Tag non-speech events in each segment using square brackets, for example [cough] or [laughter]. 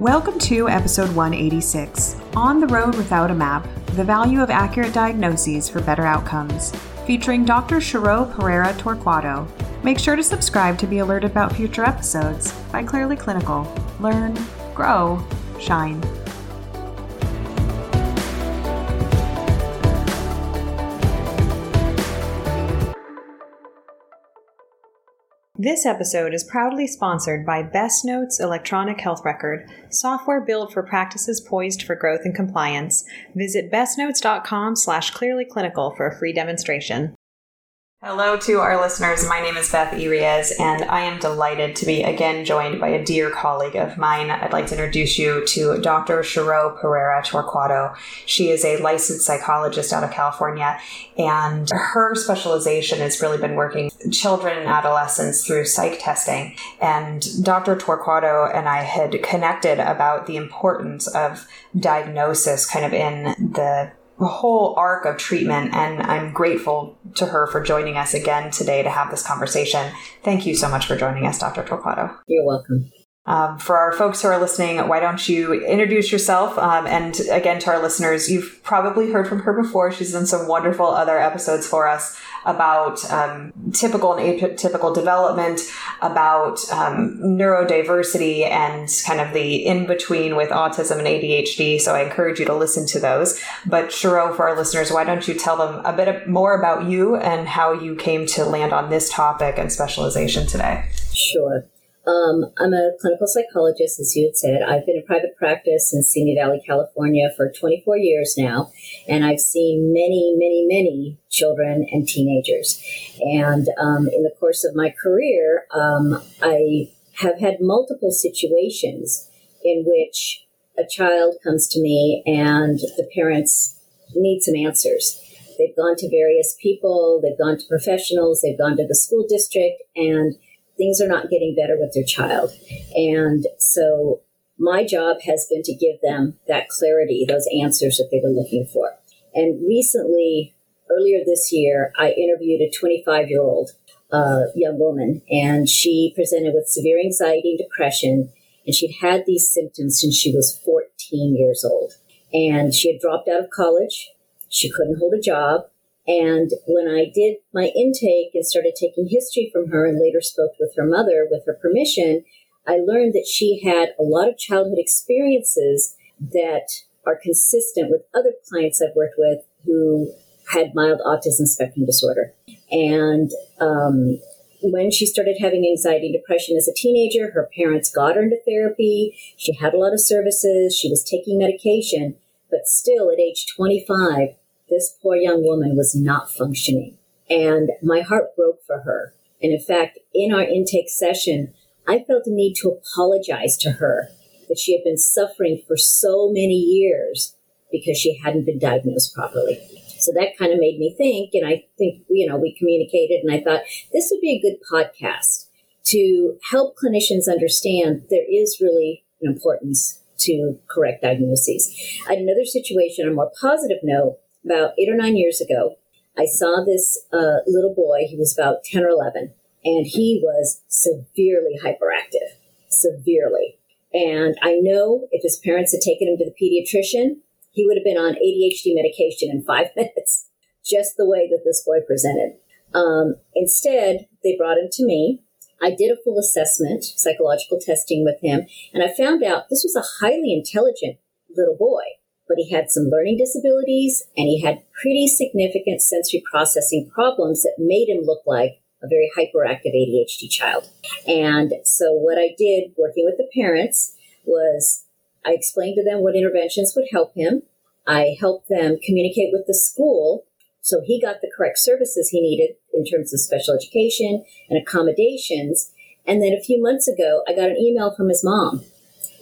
Welcome to episode 186 On the Road Without a Map The Value of Accurate Diagnoses for Better Outcomes, featuring Dr. Shiro Pereira Torquato. Make sure to subscribe to be alerted about future episodes by Clearly Clinical. Learn, grow, shine. This episode is proudly sponsored by Best Notes Electronic Health Record, software built for practices poised for growth and compliance. Visit bestnotes.com slash clearlyclinical for a free demonstration. Hello to our listeners. My name is Beth Irias, and I am delighted to be again joined by a dear colleague of mine. I'd like to introduce you to Dr. Shiro Pereira Torquato. She is a licensed psychologist out of California, and her specialization has really been working children and adolescents through psych testing. And Dr. Torquato and I had connected about the importance of diagnosis kind of in the whole arc of treatment and i'm grateful to her for joining us again today to have this conversation. Thank you so much for joining us dr torquato. You're welcome um, for our folks who are listening, why don't you introduce yourself? Um, and again, to our listeners, you've probably heard from her before. She's done some wonderful other episodes for us about um, typical and atypical development, about um, neurodiversity, and kind of the in between with autism and ADHD. So I encourage you to listen to those. But Shiro, for our listeners, why don't you tell them a bit more about you and how you came to land on this topic and specialization today? Sure. Um, I'm a clinical psychologist, as you had said. I've been in private practice in Simi Valley, California for 24 years now, and I've seen many, many, many children and teenagers. And um, in the course of my career, um, I have had multiple situations in which a child comes to me and the parents need some answers. They've gone to various people, they've gone to professionals, they've gone to the school district, and things are not getting better with their child. And so my job has been to give them that clarity, those answers that they were looking for. And recently, earlier this year, I interviewed a 25 year old uh, young woman, and she presented with severe anxiety and depression. And she'd had these symptoms since she was 14 years old. And she had dropped out of college. She couldn't hold a job. And when I did my intake and started taking history from her and later spoke with her mother with her permission, I learned that she had a lot of childhood experiences that are consistent with other clients I've worked with who had mild autism spectrum disorder. And um, when she started having anxiety and depression as a teenager, her parents got her into therapy. She had a lot of services. She was taking medication. But still, at age 25, this poor young woman was not functioning. And my heart broke for her. And in fact, in our intake session, I felt the need to apologize to her that she had been suffering for so many years because she hadn't been diagnosed properly. So that kind of made me think, and I think, you know, we communicated, and I thought this would be a good podcast to help clinicians understand there is really an importance to correct diagnoses. Another situation on a more positive note about eight or nine years ago, I saw this uh, little boy. He was about 10 or 11, and he was severely hyperactive, severely. And I know if his parents had taken him to the pediatrician, he would have been on ADHD medication in five [laughs] minutes, just the way that this boy presented. Um, instead, they brought him to me. I did a full assessment, psychological testing with him, and I found out this was a highly intelligent little boy but he had some learning disabilities and he had pretty significant sensory processing problems that made him look like a very hyperactive ADHD child. And so what I did working with the parents was I explained to them what interventions would help him. I helped them communicate with the school so he got the correct services he needed in terms of special education and accommodations. And then a few months ago, I got an email from his mom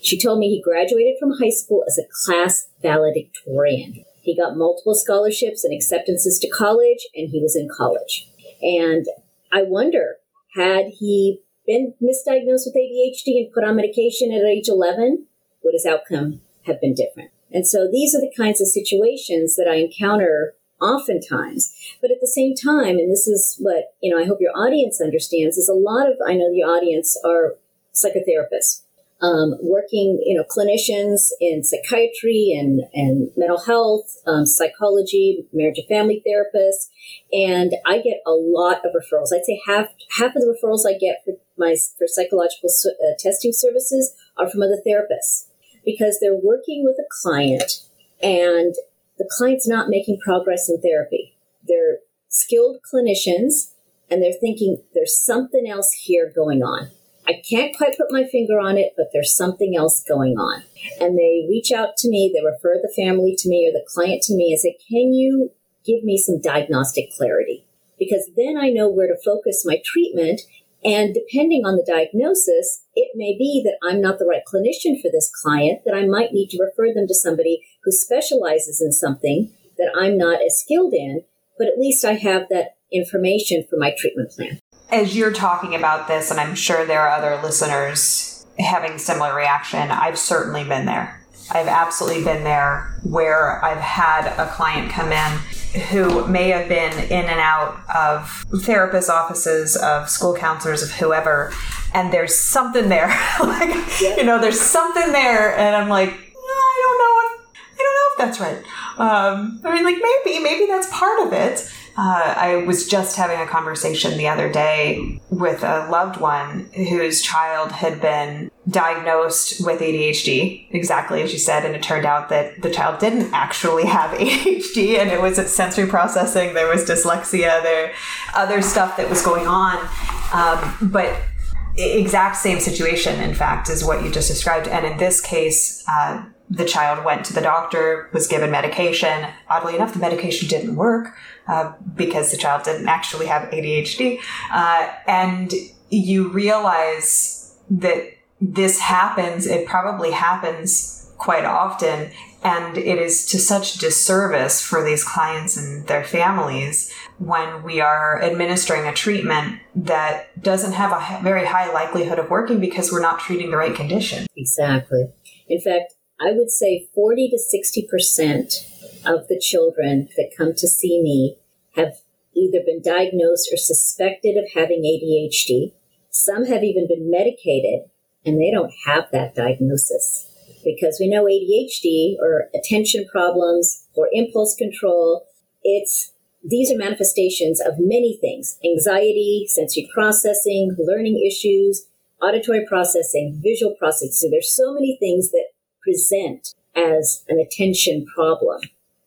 she told me he graduated from high school as a class valedictorian. He got multiple scholarships and acceptances to college, and he was in college. And I wonder, had he been misdiagnosed with ADHD and put on medication at age 11, would his outcome have been different? And so these are the kinds of situations that I encounter oftentimes. But at the same time, and this is what, you know, I hope your audience understands, is a lot of, I know your audience are psychotherapists um, working, you know, clinicians in psychiatry and, and mental health, um, psychology, marriage and family therapists, and I get a lot of referrals. I'd say half half of the referrals I get for my for psychological uh, testing services are from other therapists because they're working with a client and the client's not making progress in therapy. They're skilled clinicians and they're thinking there's something else here going on. I can't quite put my finger on it, but there's something else going on. And they reach out to me, they refer the family to me or the client to me and say, Can you give me some diagnostic clarity? Because then I know where to focus my treatment. And depending on the diagnosis, it may be that I'm not the right clinician for this client, that I might need to refer them to somebody who specializes in something that I'm not as skilled in, but at least I have that information for my treatment plan as you're talking about this, and I'm sure there are other listeners having similar reaction, I've certainly been there. I've absolutely been there where I've had a client come in who may have been in and out of therapist offices, of school counselors, of whoever, and there's something there. [laughs] like, yeah. you know, there's something there, and I'm like, I don't know if, I don't know if that's right. Um, I mean, like maybe, maybe that's part of it. Uh, I was just having a conversation the other day with a loved one whose child had been diagnosed with ADHD, exactly as you said, and it turned out that the child didn't actually have [laughs] ADHD, and it was sensory processing, there was dyslexia, there other stuff that was going on, um, but exact same situation, in fact, is what you just described, and in this case. Uh, the child went to the doctor, was given medication. Oddly enough, the medication didn't work uh, because the child didn't actually have ADHD. Uh, and you realize that this happens, it probably happens quite often. And it is to such disservice for these clients and their families when we are administering a treatment that doesn't have a very high likelihood of working because we're not treating the right condition. Exactly. In fact, I would say 40 to 60% of the children that come to see me have either been diagnosed or suspected of having ADHD. Some have even been medicated and they don't have that diagnosis because we know ADHD or attention problems or impulse control, it's these are manifestations of many things anxiety, sensory processing, learning issues, auditory processing, visual processing. So there's so many things that present as an attention problem.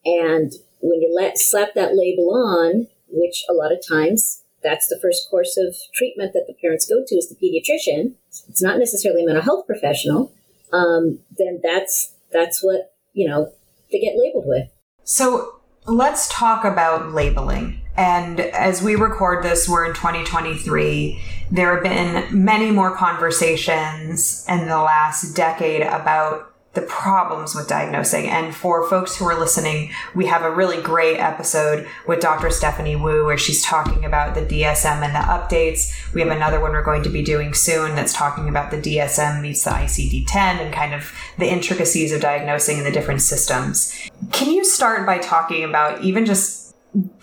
And when you let slap that label on, which a lot of times that's the first course of treatment that the parents go to is the pediatrician. It's not necessarily a mental health professional. Um, then that's that's what you know they get labeled with. So let's talk about labeling. And as we record this, we're in 2023. There have been many more conversations in the last decade about the problems with diagnosing. And for folks who are listening, we have a really great episode with Dr. Stephanie Woo where she's talking about the DSM and the updates. We have another one we're going to be doing soon that's talking about the DSM meets the ICD 10 and kind of the intricacies of diagnosing in the different systems. Can you start by talking about even just,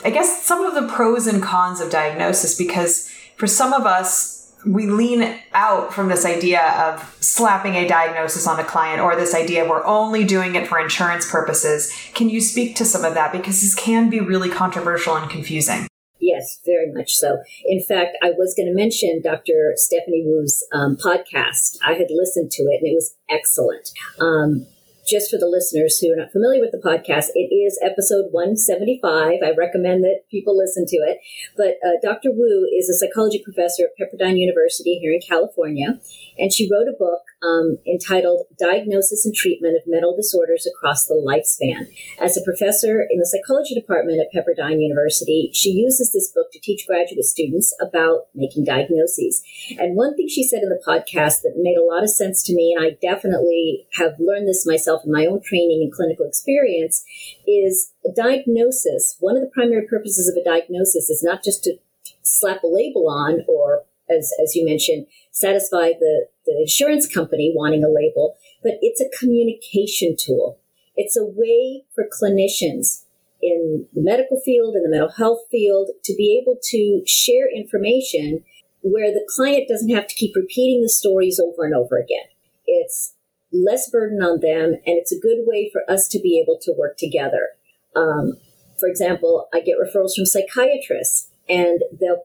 I guess, some of the pros and cons of diagnosis? Because for some of us, we lean out from this idea of slapping a diagnosis on a client or this idea we're only doing it for insurance purposes. Can you speak to some of that? Because this can be really controversial and confusing. Yes, very much so. In fact, I was going to mention Dr. Stephanie Woo's um, podcast. I had listened to it and it was excellent. Um, just for the listeners who are not familiar with the podcast, it is episode 175. I recommend that people listen to it. But uh, Dr. Woo is a psychology professor at Pepperdine University here in California, and she wrote a book um, entitled Diagnosis and Treatment of Mental Disorders Across the Lifespan. As a professor in the psychology department at Pepperdine University, she uses this book to teach graduate students about making diagnoses. And one thing she said in the podcast that made a lot of sense to me, and I definitely have learned this myself in my own training and clinical experience, is a diagnosis. One of the primary purposes of a diagnosis is not just to slap a label on or as, as you mentioned, satisfy the, the insurance company wanting a label, but it's a communication tool. It's a way for clinicians in the medical field, in the mental health field, to be able to share information where the client doesn't have to keep repeating the stories over and over again. it's less burden on them, and it's a good way for us to be able to work together. Um, for example, I get referrals from psychiatrists, and they'll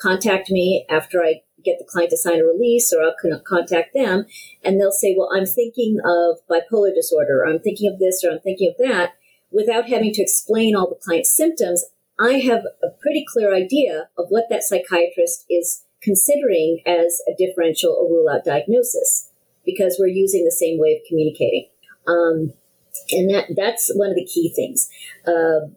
contact me after I get the client to sign a release, or I'll contact them, and they'll say, Well, I'm thinking of bipolar disorder, or I'm thinking of this, or I'm thinking of that. Without having to explain all the client's symptoms, I have a pretty clear idea of what that psychiatrist is considering as a differential or rule out diagnosis because we're using the same way of communicating. Um, and that, that's one of the key things. Uh,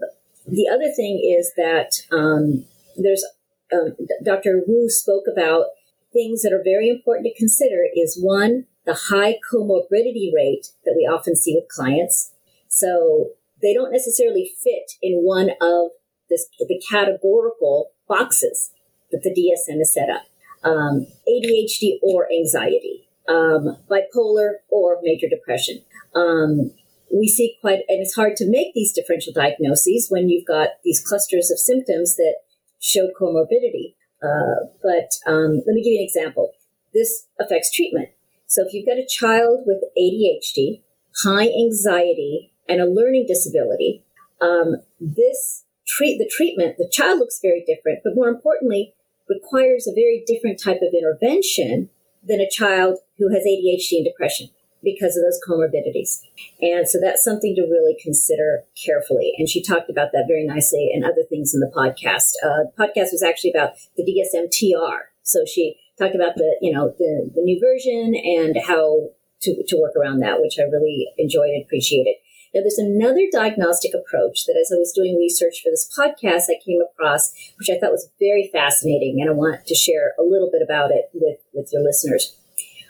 the other thing is that um, there's um, Dr. Woo spoke about things that are very important to consider is one, the high comorbidity rate that we often see with clients. So they don't necessarily fit in one of this, the categorical boxes that the DSM is set up. Um, ADHD or anxiety, um, bipolar or major depression. Um, we see quite, and it's hard to make these differential diagnoses when you've got these clusters of symptoms that show comorbidity. Uh, but um, let me give you an example. This affects treatment. So if you've got a child with ADHD, high anxiety, and a learning disability, um, this treat the treatment. The child looks very different, but more importantly, requires a very different type of intervention than a child who has ADHD and depression because of those comorbidities. And so that's something to really consider carefully. And she talked about that very nicely and other things in the podcast. Uh, the podcast was actually about the DSM TR. So she talked about the, you know, the, the new version and how to, to work around that, which I really enjoyed and appreciated. Now, there's another diagnostic approach that as I was doing research for this podcast, I came across, which I thought was very fascinating, and I want to share a little bit about it with, with your listeners.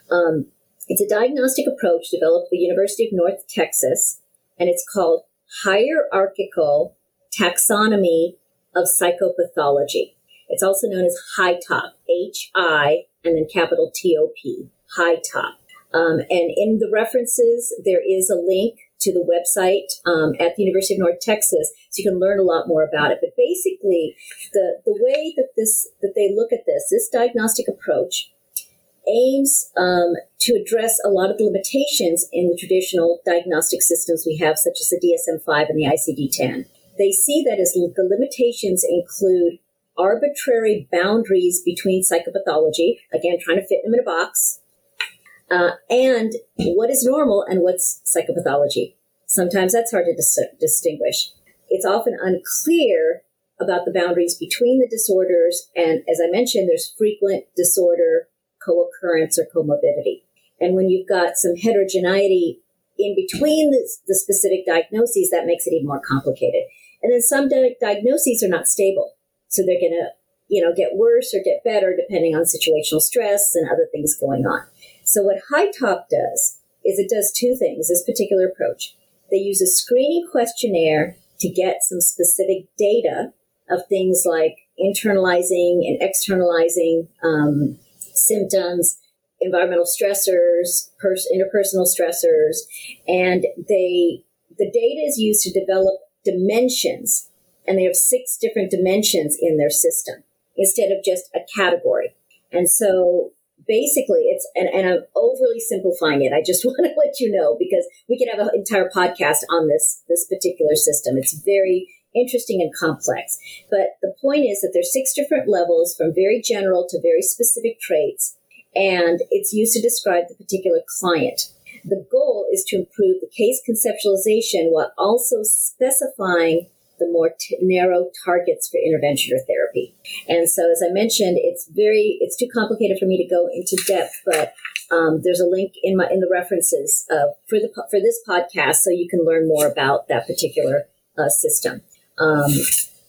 Um, it's a diagnostic approach developed at the University of North Texas, and it's called Hierarchical Taxonomy of Psychopathology. It's also known as HITOP, H I, and then capital T O P, HITOP. Um, and in the references, there is a link to the website um, at the University of North Texas, so you can learn a lot more about it. But basically, the the way that this that they look at this, this diagnostic approach aims um, to address a lot of the limitations in the traditional diagnostic systems we have, such as the DSM 5 and the ICD 10. They see that as the limitations include arbitrary boundaries between psychopathology, again, trying to fit them in a box, uh, and what is normal and what's psychopathology. Sometimes that's hard to dis- distinguish. It's often unclear about the boundaries between the disorders, and as I mentioned, there's frequent disorder co-occurrence or comorbidity. And when you've got some heterogeneity in between the, the specific diagnoses, that makes it even more complicated. And then some di- diagnoses are not stable. So they're going to, you know, get worse or get better depending on situational stress and other things going on. So what HITOP does is it does two things, this particular approach. They use a screening questionnaire to get some specific data of things like internalizing and externalizing um, symptoms, environmental stressors, pers- interpersonal stressors, and they the data is used to develop dimensions, and they have six different dimensions in their system instead of just a category. And so basically it's and, and i'm overly simplifying it i just [laughs] want to let you know because we could have an entire podcast on this this particular system it's very interesting and complex. But the point is that there's six different levels from very general to very specific traits, and it's used to describe the particular client. The goal is to improve the case conceptualization while also specifying the more t- narrow targets for intervention or therapy. And so, as I mentioned, it's very it's too complicated for me to go into depth, but um, there's a link in my in the references uh, for the for this podcast, so you can learn more about that particular uh, system. Um,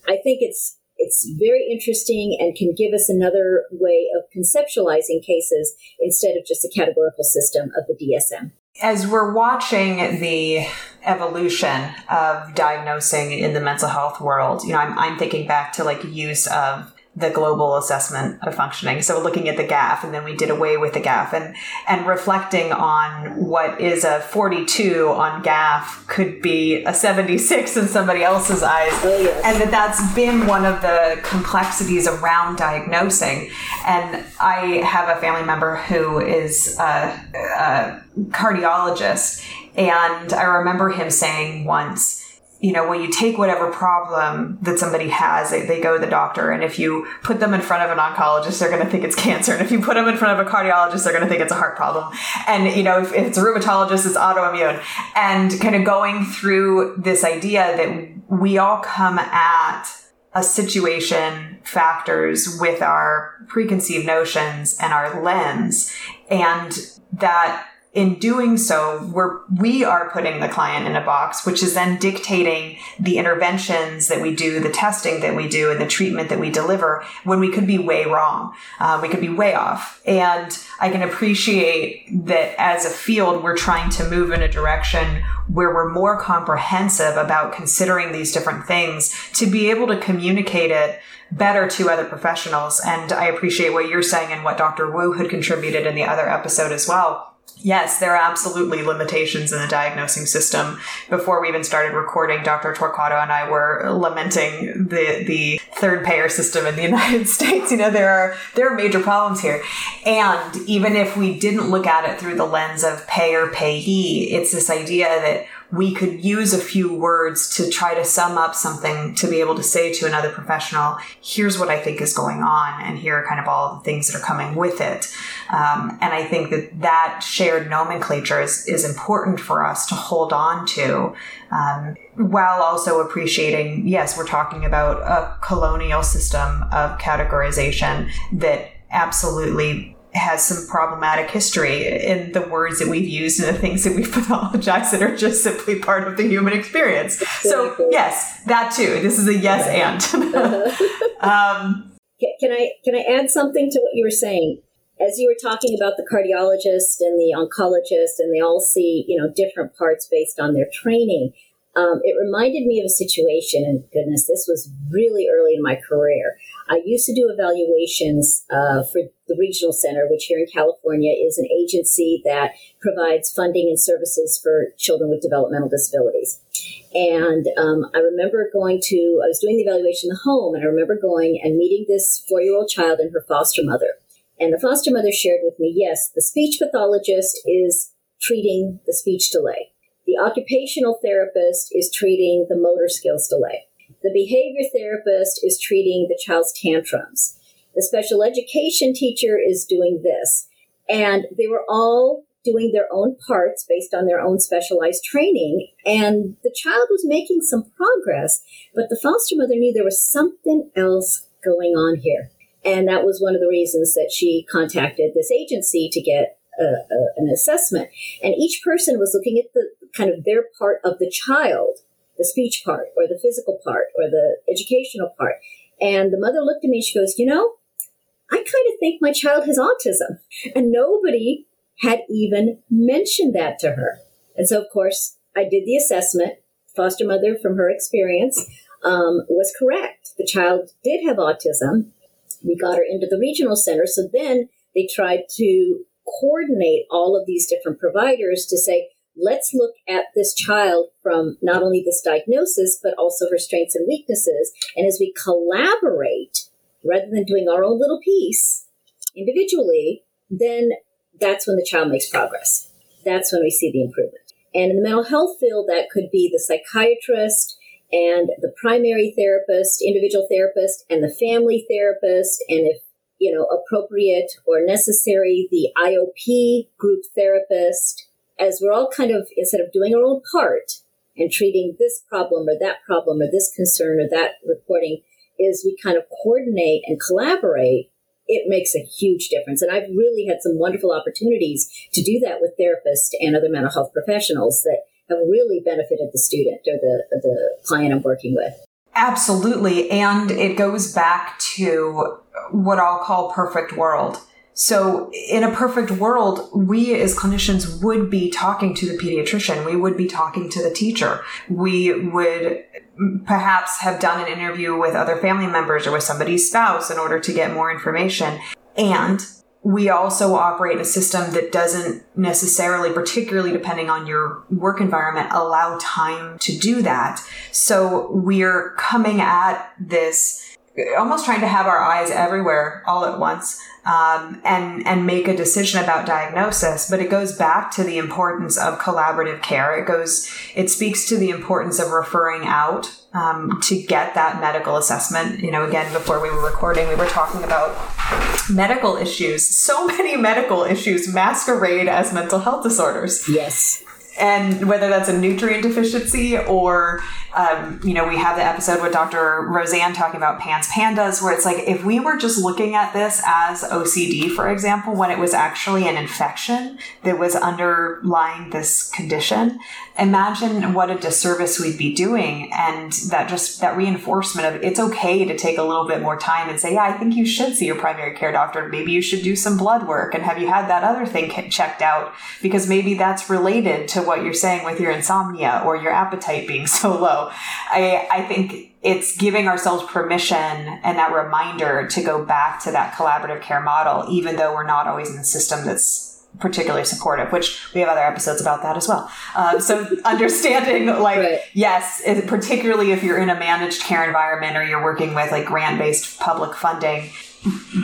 I think it's it's very interesting and can give us another way of conceptualizing cases instead of just a categorical system of the DSM. As we're watching the evolution of diagnosing in the mental health world, you know, I'm, I'm thinking back to like use of the global assessment of functioning. So looking at the GAF and then we did away with the GAF and, and reflecting on what is a 42 on GAF could be a 76 in somebody else's eyes. Oh, yes. And that that's been one of the complexities around diagnosing. And I have a family member who is a, a cardiologist. And I remember him saying once, you know, when you take whatever problem that somebody has, they, they go to the doctor. And if you put them in front of an oncologist, they're going to think it's cancer. And if you put them in front of a cardiologist, they're going to think it's a heart problem. And, you know, if, if it's a rheumatologist, it's autoimmune. And kind of going through this idea that we all come at a situation factors with our preconceived notions and our lens and that in doing so, we're, we are putting the client in a box, which is then dictating the interventions that we do, the testing that we do, and the treatment that we deliver when we could be way wrong. Um, we could be way off. And I can appreciate that as a field, we're trying to move in a direction where we're more comprehensive about considering these different things to be able to communicate it better to other professionals. And I appreciate what you're saying and what Dr. Woo had contributed in the other episode as well Yes, there are absolutely limitations in the diagnosing system. Before we even started recording, Dr. Torquato and I were lamenting the the third payer system in the [laughs] United States. You know, there are there are major problems here. And even if we didn't look at it through the lens of payer payee, it's this idea that we could use a few words to try to sum up something to be able to say to another professional, here's what I think is going on, and here are kind of all the things that are coming with it. Um, and I think that that shared nomenclature is, is important for us to hold on to um, while also appreciating, yes, we're talking about a colonial system of categorization that absolutely has some problematic history in the words that we've used and the things that we've [laughs] pathologized that are just simply part of the human experience. So yes, that too. This is a yes and. [laughs] [laughs] um, can I can I add something to what you were saying? As you were talking about the cardiologist and the oncologist, and they all see you know different parts based on their training. Um, it reminded me of a situation, and goodness, this was really early in my career. I used to do evaluations uh, for the Regional Center, which here in California is an agency that provides funding and services for children with developmental disabilities. And um, I remember going to, I was doing the evaluation in the home, and I remember going and meeting this four year old child and her foster mother. And the foster mother shared with me yes, the speech pathologist is treating the speech delay the occupational therapist is treating the motor skills delay. The behavior therapist is treating the child's tantrums. The special education teacher is doing this. And they were all doing their own parts based on their own specialized training. And the child was making some progress, but the foster mother knew there was something else going on here. And that was one of the reasons that she contacted this agency to get a, a, an assessment. And each person was looking at the kind of their part of the child, the speech part or the physical part or the educational part. And the mother looked at me and she goes, You know, I kind of think my child has autism. And nobody had even mentioned that to her. And so, of course, I did the assessment. Foster mother, from her experience, um, was correct. The child did have autism. We got her into the regional center. So then they tried to coordinate all of these different providers to say, let's look at this child from not only this diagnosis, but also her strengths and weaknesses. And as we collaborate, rather than doing our own little piece individually, then that's when the child makes progress. That's when we see the improvement. And in the mental health field, that could be the psychiatrist and the primary therapist, individual therapist, and the family therapist. And if, you know, appropriate or necessary, the IOP group therapist as we're all kind of, instead of doing our own part and treating this problem or that problem or this concern or that reporting, is we kind of coordinate and collaborate, it makes a huge difference. And I've really had some wonderful opportunities to do that with therapists and other mental health professionals that have really benefited the student or the, the client I'm working with. Absolutely. And it goes back to what I'll call perfect world So, in a perfect world, we as clinicians would be talking to the pediatrician. We would be talking to the teacher. We would perhaps have done an interview with other family members or with somebody's spouse in order to get more information. And we also operate in a system that doesn't necessarily, particularly depending on your work environment, allow time to do that. So we're coming at this almost trying to have our eyes everywhere all at once um, and and make a decision about diagnosis. But it goes back to the importance of collaborative care. It goes it speaks to the importance of referring out um, to get that medical assessment. You know again before we were recording we were talking about medical issues. So [laughs] many medical issues masquerade as mental health disorders. Yes. And whether that's a nutrient deficiency or um, you know we have the episode with dr roseanne talking about pans pandas where it's like if we were just looking at this as ocd for example when it was actually an infection that was underlying this condition imagine what a disservice we'd be doing. And that just that reinforcement of it's okay to take a little bit more time and say yeah i think you should see your primary care doctor. Maybe you should do some blood work. And have you had that other thing checked out? Because maybe that's related to what you're saying with your insomnia or your appetite being [laughs] so low i i think it's giving ourselves permission and that reminder to go back to that collaborative care model even though we're not always in a system that's particularly supportive, which we have other episodes about that as well. Um, so [laughs] understanding, like, right. yes, particularly if you're in a managed care environment or you're working with like grant based public funding,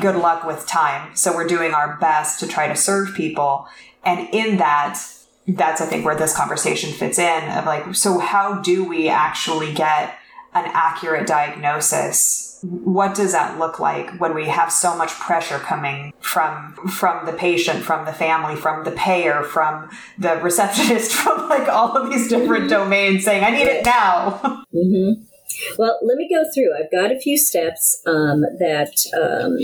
good luck with time. So we're doing our best to try to serve people. And in that, that's I think where this conversation fits in of like, so how do we actually get an accurate diagnosis what does that look like when we have so much pressure coming from from the patient from the family from the payer from the receptionist [laughs] from like all of these different mm-hmm. domains saying i need it now [laughs] mm-hmm. well let me go through i've got a few steps um, that um,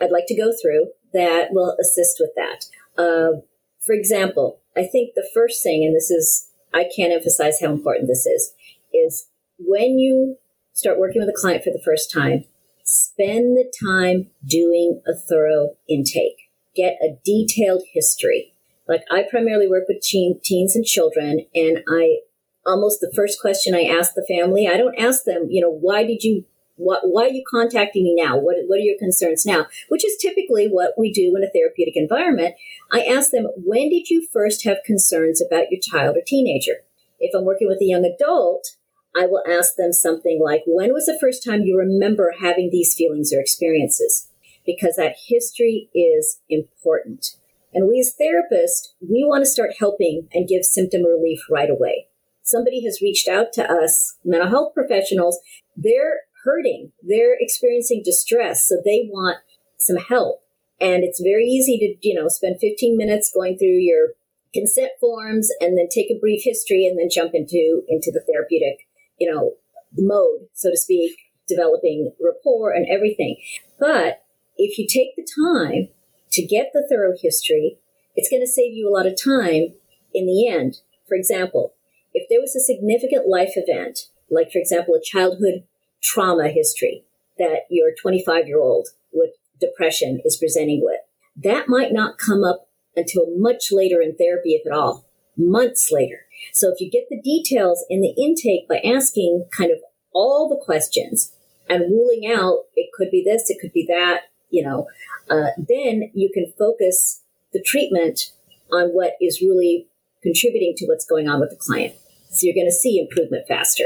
i'd like to go through that will assist with that uh, for example i think the first thing and this is i can't emphasize how important this is is when you start working with a client for the first time, spend the time doing a thorough intake. Get a detailed history. Like I primarily work with teen, teens and children, and I almost the first question I ask the family, I don't ask them, you know, why did you what, why are you contacting me now? What, what are your concerns now? Which is typically what we do in a therapeutic environment. I ask them, when did you first have concerns about your child or teenager? If I'm working with a young adult, I will ask them something like, when was the first time you remember having these feelings or experiences? Because that history is important. And we as therapists, we want to start helping and give symptom relief right away. Somebody has reached out to us, mental health professionals, they're hurting, they're experiencing distress, so they want some help. And it's very easy to, you know, spend 15 minutes going through your consent forms and then take a brief history and then jump into into the therapeutic you know, mode, so to speak, developing rapport and everything. But if you take the time to get the thorough history, it's going to save you a lot of time in the end. For example, if there was a significant life event, like for example, a childhood trauma history that your 25 year old with depression is presenting with, that might not come up until much later in therapy, if at all, months later. So if you get the details in the intake by asking kind of all the questions and ruling out it could be this, it could be that, you know, uh, then you can focus the treatment on what is really contributing to what's going on with the client. So you're going to see improvement faster.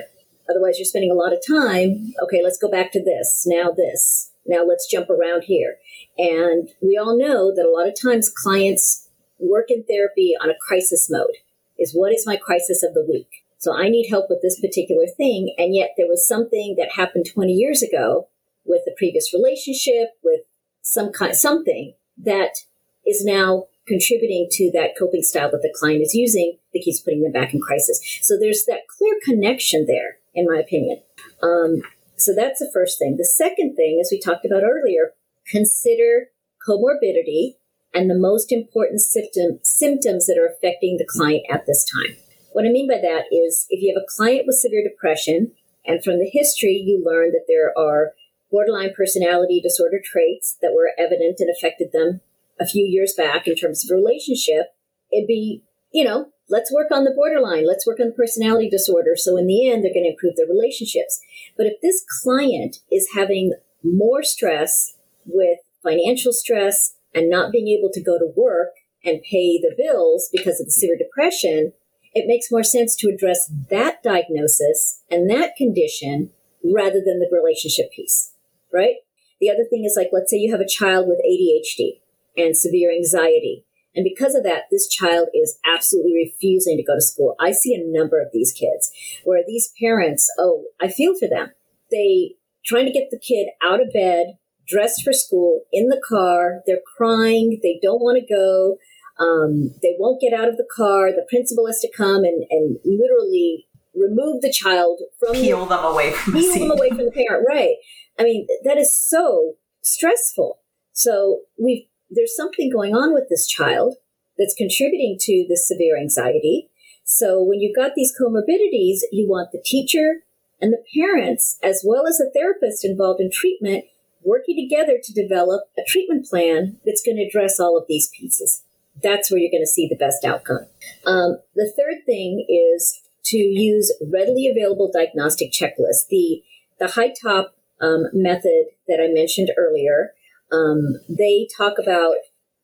Otherwise, you're spending a lot of time. Okay, let's go back to this. Now this. Now let's jump around here. And we all know that a lot of times clients work in therapy on a crisis mode is what is my crisis of the week? So I need help with this particular thing. And yet there was something that happened 20 years ago with the previous relationship, with some kind, something that is now contributing to that coping style that the client is using that keeps putting them back in crisis. So there's that clear connection there, in my opinion. Um, so that's the first thing. The second thing, as we talked about earlier, consider comorbidity and the most important symptom, symptoms that are affecting the client at this time. What I mean by that is if you have a client with severe depression, and from the history you learn that there are borderline personality disorder traits that were evident and affected them a few years back in terms of relationship, it'd be, you know, let's work on the borderline, let's work on the personality disorder. So in the end, they're going to improve their relationships. But if this client is having more stress with financial stress and not being able to go to work and pay the bills because of the severe depression, it makes more sense to address that diagnosis and that condition rather than the relationship piece, right? The other thing is like, let's say you have a child with ADHD and severe anxiety. And because of that, this child is absolutely refusing to go to school. I see a number of these kids where these parents, oh, I feel for them. They trying to get the kid out of bed, dressed for school, in the car. They're crying. They don't want to go. Um, they won't get out of the car. The principal has to come and, and literally remove the child from peel the, them away from peel the them away from the parent. Right. I mean, that is so stressful. So we there's something going on with this child that's contributing to the severe anxiety. So when you've got these comorbidities, you want the teacher and the parents, as well as a therapist involved in treatment, working together to develop a treatment plan that's going to address all of these pieces. That's where you're going to see the best outcome. Um, the third thing is to use readily available diagnostic checklists. The the high top um, method that I mentioned earlier, um, they talk about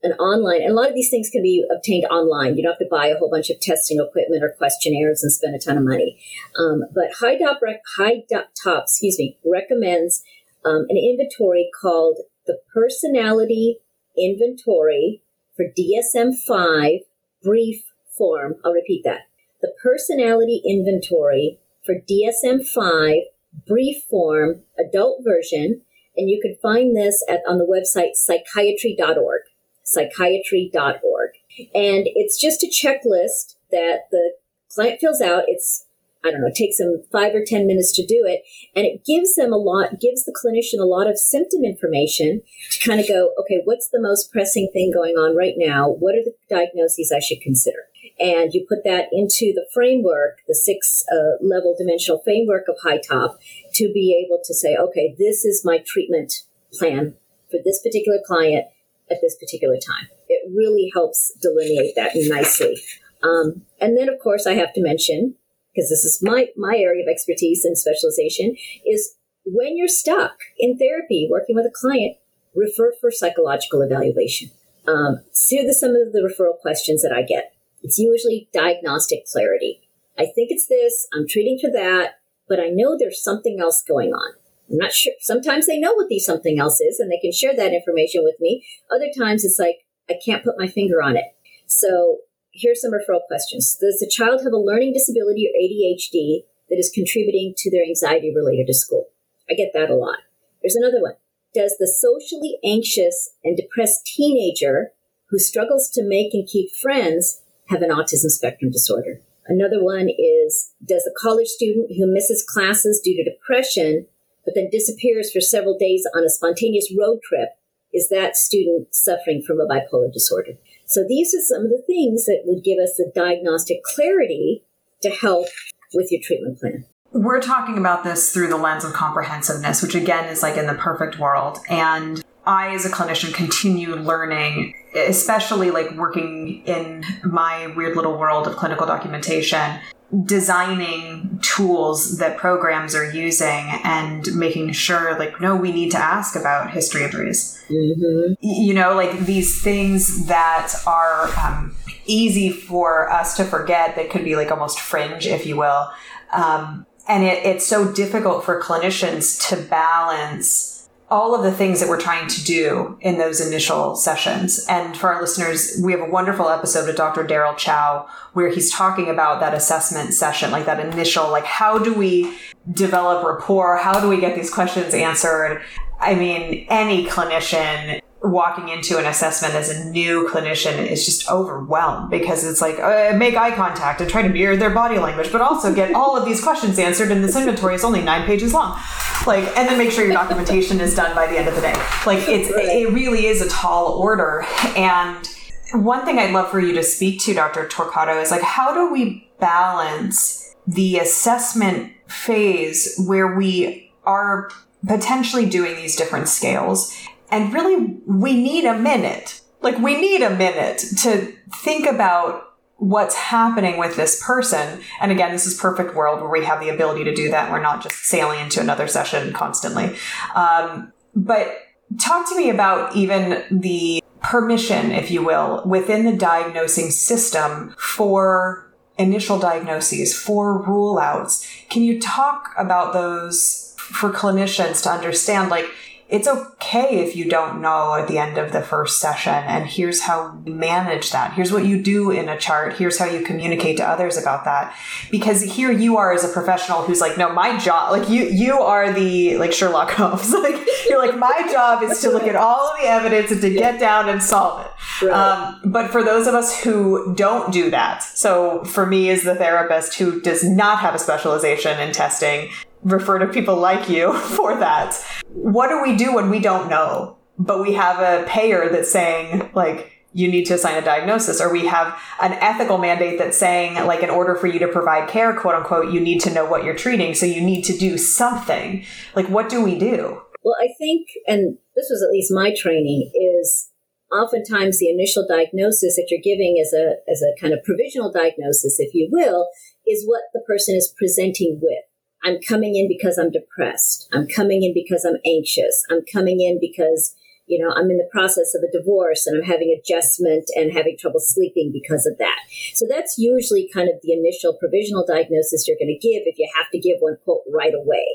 an online, and a lot of these things can be obtained online. You don't have to buy a whole bunch of testing equipment or questionnaires and spend a ton of money. Um, but HITOP, High Top, excuse me, recommends um, an inventory called the Personality Inventory for DSM-5 Brief Form. I'll repeat that. The Personality Inventory for DSM-5 Brief Form Adult Version, and you can find this at on the website psychiatry.org psychiatry.org. And it's just a checklist that the client fills out. It's, I don't know, it takes them five or 10 minutes to do it. And it gives them a lot, gives the clinician a lot of symptom information to kind of go, okay, what's the most pressing thing going on right now? What are the diagnoses I should consider? And you put that into the framework, the six uh, level dimensional framework of HITOP to be able to say, okay, this is my treatment plan for this particular client at this particular time. It really helps delineate that nicely. Um, and then, of course, I have to mention, because this is my, my area of expertise and specialization, is when you're stuck in therapy working with a client, refer for psychological evaluation. Um, so some of the referral questions that I get. It's usually diagnostic clarity. I think it's this, I'm treating for that, but I know there's something else going on. I'm not sure. Sometimes they know what the something else is and they can share that information with me. Other times it's like, I can't put my finger on it. So here's some referral questions. Does the child have a learning disability or ADHD that is contributing to their anxiety related to school? I get that a lot. There's another one. Does the socially anxious and depressed teenager who struggles to make and keep friends have an autism spectrum disorder? Another one is Does the college student who misses classes due to depression but then disappears for several days on a spontaneous road trip, is that student suffering from a bipolar disorder? So these are some of the things that would give us the diagnostic clarity to help with your treatment plan. We're talking about this through the lens of comprehensiveness, which again is like in the perfect world. And I, as a clinician, continue learning, especially like working in my weird little world of clinical documentation designing tools that programs are using and making sure like no we need to ask about history of mm-hmm. you know like these things that are um, easy for us to forget that could be like almost fringe if you will um, and it, it's so difficult for clinicians to balance all of the things that we're trying to do in those initial sessions. And for our listeners, we have a wonderful episode with Dr. Daryl Chow where he's talking about that assessment session, like that initial, like how do we develop rapport? How do we get these questions answered? I mean, any clinician walking into an assessment as a new clinician is just overwhelmed because it's like uh, make eye contact and try to mirror their body language, but also get all of these questions answered. And this inventory is only nine pages long, like, and then make sure your documentation is done by the end of the day. Like, it's it really is a tall order. And one thing I'd love for you to speak to, Dr. Torquato, is like how do we balance the assessment phase where we are potentially doing these different scales. And really, we need a minute. Like, we need a minute to think about what's happening with this person. And again, this is perfect world where we have the ability to do that. We're not just sailing into another session constantly. Um, but talk to me about even the permission, if you will, within the diagnosing system for initial diagnoses, for rule outs. Can you talk about those for clinicians to understand, like, it's okay if you don't know at the end of the first session. And here's how you manage that. Here's what you do in a chart. Here's how you communicate to others about that. Because here you are as a professional who's like, no, my job, like you, you are the, like Sherlock Holmes. [laughs] like, you're like, my job is to look at all of the evidence and to get down and solve it. Um, but for those of us who don't do that, so for me as the therapist who does not have a specialization in testing, refer to people like you [laughs] for that. What do we do when we don't know, but we have a payer that's saying, like, you need to assign a diagnosis, or we have an ethical mandate that's saying, like, in order for you to provide care, quote unquote, you need to know what you're treating, so you need to do something. Like, what do we do? Well, I think, and this was at least my training, is oftentimes the initial diagnosis that you're giving as a as a kind of provisional diagnosis, if you will, is what the person is presenting with. I'm coming in because I'm depressed. I'm coming in because I'm anxious. I'm coming in because, you know, I'm in the process of a divorce and I'm having adjustment and having trouble sleeping because of that. So that's usually kind of the initial provisional diagnosis you're going to give if you have to give one quote right away.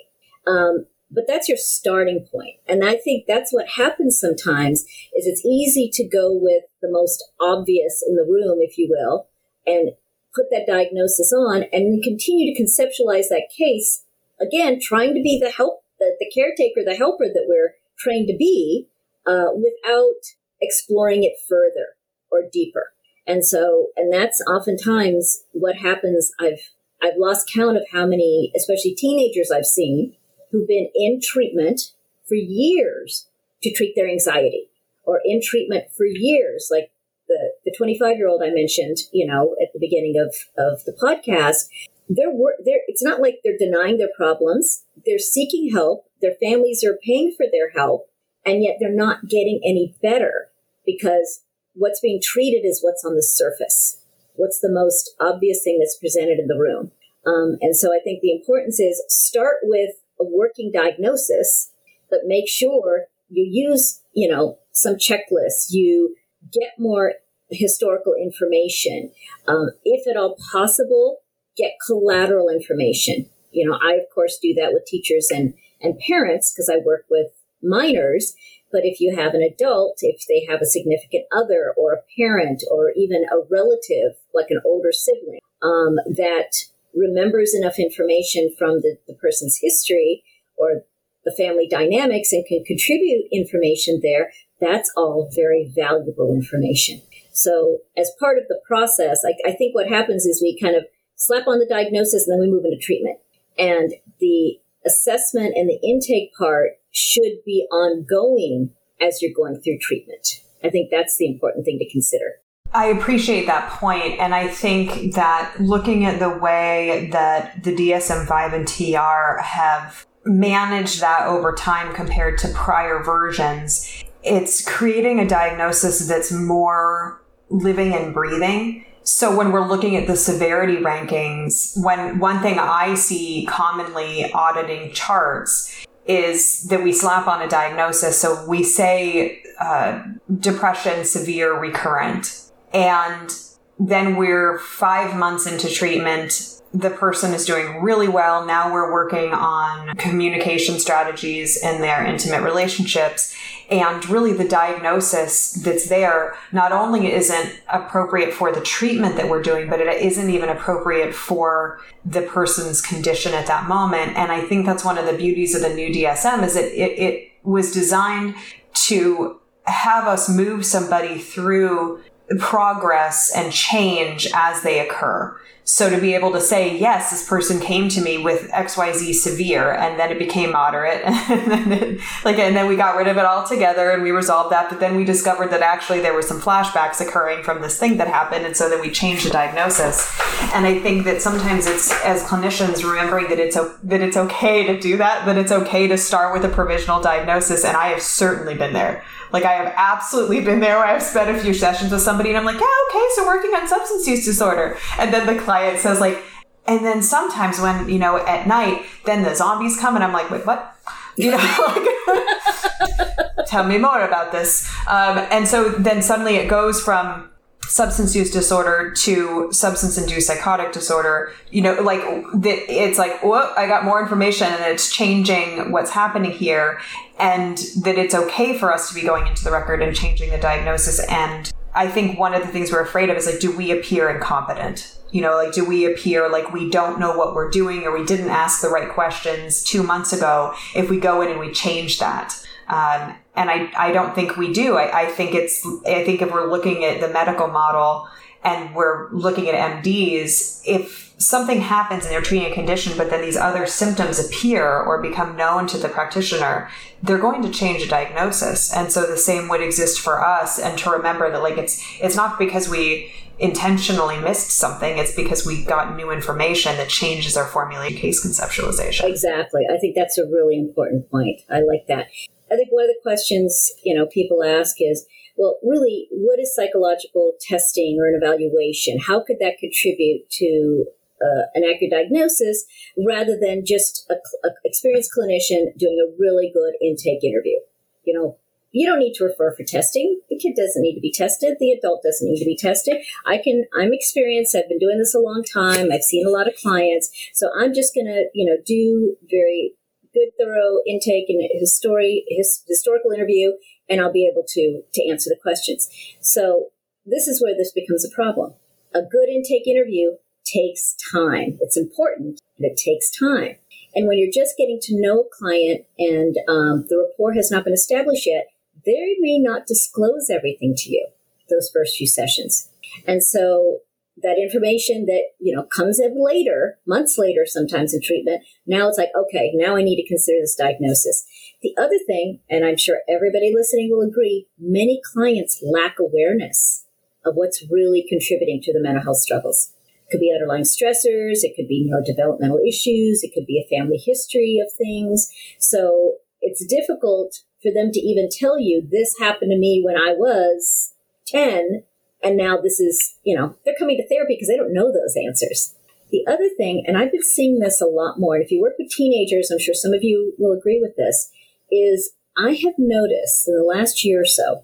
Um, but that's your starting point. And I think that's what happens sometimes is it's easy to go with the most obvious in the room, if you will, and put that diagnosis on and we continue to conceptualize that case again trying to be the help the, the caretaker the helper that we're trained to be uh, without exploring it further or deeper. And so and that's oftentimes what happens. I've i've lost count of how many especially teenagers i've seen who've been in treatment for years to treat their anxiety or in treatment for years. Like the, the 25 year old I mentioned, you know, at the beginning of, of the podcast, they're, they're, it's not like they're denying their problems. They're seeking help. Their families are paying for their help, and yet they're not getting any better because what's being treated is what's on the surface. What's the most obvious thing that's presented in the room? Um, and so I think the importance is start with a working diagnosis, but make sure you use, you know, some checklists. You get more historical information. Um, if at all possible, get collateral information. You know, I of course do that with teachers and, and parents because I work with minors. But if you have an adult, if they have a significant other or a parent or even a relative, like an older sibling, um, that remembers enough information from the, the person's history or the family dynamics and can contribute information there that's all very valuable information. So, as part of the process, I, I think what happens is we kind of slap on the diagnosis and then we move into treatment. And the assessment and the intake part should be ongoing as you're going through treatment. I think that's the important thing to consider. I appreciate that point, and I think that looking at the way that the DSM 5 and TR have managed that over time compared to prior versions, it's creating a diagnosis that's more living and breathing. So when we're looking at the severity rankings, when one thing I see commonly auditing charts is that we slap on a diagnosis. So we say uh, depression, severe, recurrent, and then we're five months into treatment the person is doing really well. Now we're working on communication strategies in their intimate relationships. And really the diagnosis that's there not only isn't appropriate for the treatment that we're doing, but it isn't even appropriate for the person's condition at that moment. And I think that's one of the beauties of the new DSM is that it, it was designed to have us move somebody through progress and change as they occur. So to be able to say, yes, this person came to me with XYZ severe and then it became moderate [laughs] and then like, and then we got rid of it altogether and we resolved that. But then we discovered that actually there were some flashbacks occurring from this thing that happened. And so then we changed the diagnosis. And I think that sometimes it's as clinicians remembering that it's, that it's okay to do that, that it's okay to start with a provisional diagnosis. And I have certainly been there. Like I have absolutely been there where I've spent a few sessions with somebody and I'm like, yeah, okay, so working on substance use disorder. And then the client says like, and then sometimes when, you know, at night, then the zombies come and I'm like, wait, what? You know, [laughs] like, tell me more about this. Um, and so then suddenly it goes from substance use disorder to substance induced psychotic disorder, you know, like that it's like, whoa, I got more information and it's changing what's happening here and that it's okay for us to be going into the record and changing the diagnosis. And I think one of the things we're afraid of is like, do we appear incompetent? You know, like, do we appear like we don't know what we're doing or we didn't ask the right questions two months ago if we go in and we change that? Um, and I, I don't think we do. I, I think it's, I think if we're looking at the medical model and we're looking at MDs, if something happens and they're treating a condition, but then these other symptoms appear or become known to the practitioner, they're going to change a diagnosis. And so the same would exist for us. And to remember that like it's, it's not because we intentionally missed something. It's because we got new information that changes our formulated case conceptualization. Exactly. I think that's a really important point. I like that. I think one of the questions, you know, people ask is, well, really, what is psychological testing or an evaluation? How could that contribute to uh, an accurate diagnosis rather than just a, a experienced clinician doing a really good intake interview? You know, you don't need to refer for testing. The kid doesn't need to be tested. The adult doesn't need to be tested. I can, I'm experienced. I've been doing this a long time. I've seen a lot of clients. So I'm just going to, you know, do very good, thorough intake and history, his, historical interview, and I'll be able to, to answer the questions. So this is where this becomes a problem. A good intake interview takes time. It's important, but it takes time. And when you're just getting to know a client and um, the rapport has not been established yet, they may not disclose everything to you those first few sessions. And so that information that you know comes in later months later sometimes in treatment now it's like okay now i need to consider this diagnosis. The other thing and i'm sure everybody listening will agree many clients lack awareness of what's really contributing to the mental health struggles. It could be underlying stressors it could be neurodevelopmental issues it could be a family history of things. So it's difficult for them to even tell you this happened to me when i was 10 and now this is, you know, they're coming to therapy because they don't know those answers. The other thing, and I've been seeing this a lot more, and if you work with teenagers, I'm sure some of you will agree with this, is I have noticed in the last year or so,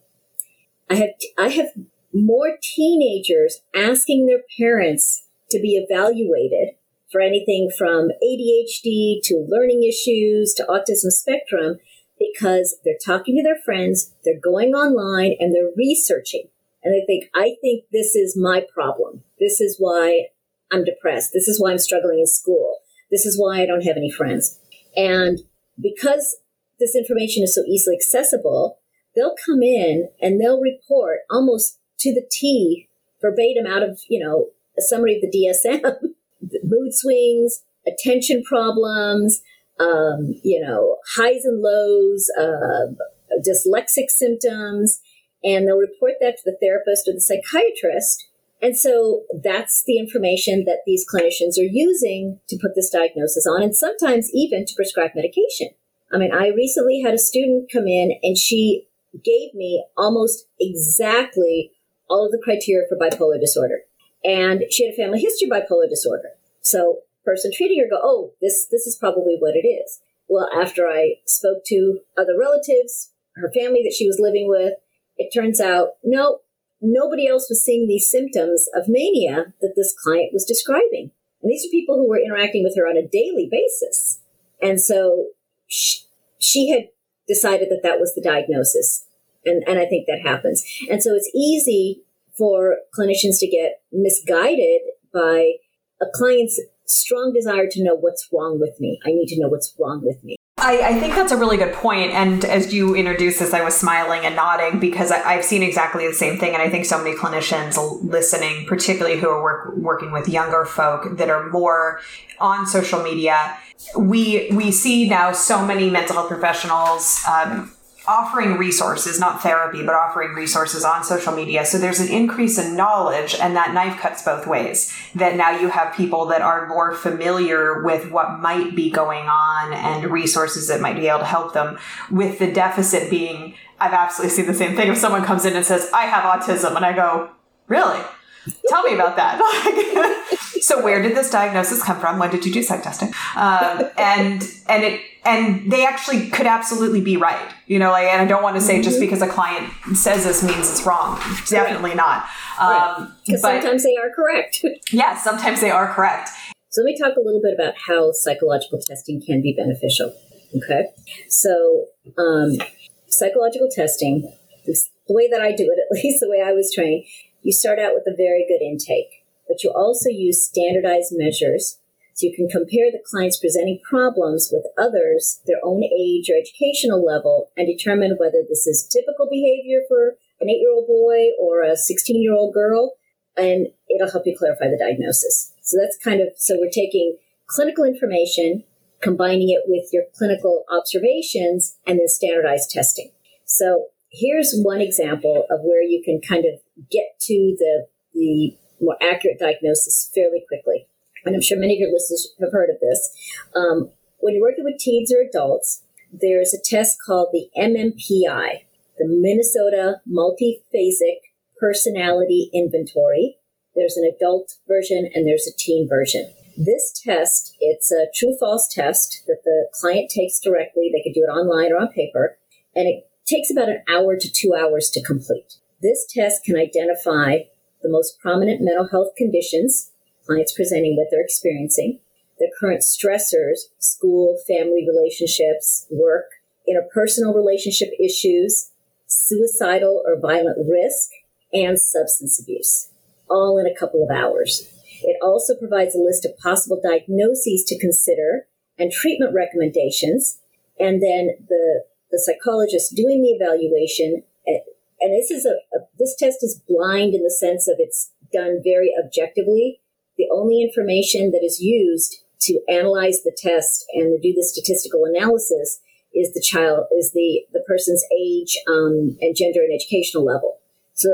I have I have more teenagers asking their parents to be evaluated for anything from ADHD to learning issues to autism spectrum because they're talking to their friends, they're going online and they're researching. And I think, I think this is my problem. This is why I'm depressed. This is why I'm struggling in school. This is why I don't have any friends. And because this information is so easily accessible, they'll come in and they'll report almost to the T verbatim out of, you know, a summary of the DSM, [laughs] mood swings, attention problems, um, you know, highs and lows, uh, dyslexic symptoms, and they'll report that to the therapist or the psychiatrist. And so that's the information that these clinicians are using to put this diagnosis on, and sometimes even to prescribe medication. I mean, I recently had a student come in and she gave me almost exactly all of the criteria for bipolar disorder. And she had a family history of bipolar disorder. So person treating her go, oh, this, this is probably what it is. Well, after I spoke to other relatives, her family that she was living with, it turns out, no, nobody else was seeing these symptoms of mania that this client was describing. And these are people who were interacting with her on a daily basis. And so she, she had decided that that was the diagnosis. And, and I think that happens. And so it's easy for clinicians to get misguided by a client's strong desire to know what's wrong with me. I need to know what's wrong with me. I, I, think that's a really good point. And as you introduced this, I was smiling and nodding because I, have seen exactly the same thing. And I think so many clinicians listening, particularly who are work, working with younger folk that are more on social media, we we see now so many mental health professionals. Um, offering resources, not therapy, but offering resources on social media. So there's an increase in knowledge, and that knife cuts both ways. That now you have people that are more familiar with what might be going on and resources that might be able to help them, with the deficit being I've absolutely seen the same thing. If someone comes in and says, I have autism, and I go, Really? Tell me about that. [laughs] so, where did this diagnosis come from? When did you do psych testing? Um, and and it and they actually could absolutely be right. You know, like, and I don't want to say just mm-hmm. because a client says this means it's wrong. Definitely right. not. Um, Because right. sometimes they are correct. [laughs] yes, sometimes they are correct. So let me talk a little bit about how psychological testing can be beneficial. Okay, so um, psychological testing, the way that I do it, [laughs] at least the way I was trained, you start out with a very good intake, but you also use standardized measures so you can compare the client's presenting problems with others, their own age or educational level, and determine whether this is typical behavior for an eight year old boy or a 16 year old girl. And it'll help you clarify the diagnosis. So that's kind of, so we're taking clinical information, combining it with your clinical observations, and then standardized testing. So here's one example of where you can kind of get to the, the more accurate diagnosis fairly quickly and I'm sure many of your listeners have heard of this. Um, when you're working with teens or adults, there's a test called the MMPI, the Minnesota Multiphasic Personality Inventory. There's an adult version and there's a teen version. This test, it's a true false test that the client takes directly. They could do it online or on paper, and it takes about an hour to two hours to complete. This test can identify the most prominent mental health conditions clients presenting what they're experiencing, the current stressors, school, family relationships, work, interpersonal relationship issues, suicidal or violent risk, and substance abuse, all in a couple of hours. It also provides a list of possible diagnoses to consider and treatment recommendations. And then the, the psychologist doing the evaluation, eh, and this is a, a this test is blind in the sense of it's done very objectively the only information that is used to analyze the test and to do the statistical analysis is the child is the the person's age um, and gender and educational level. So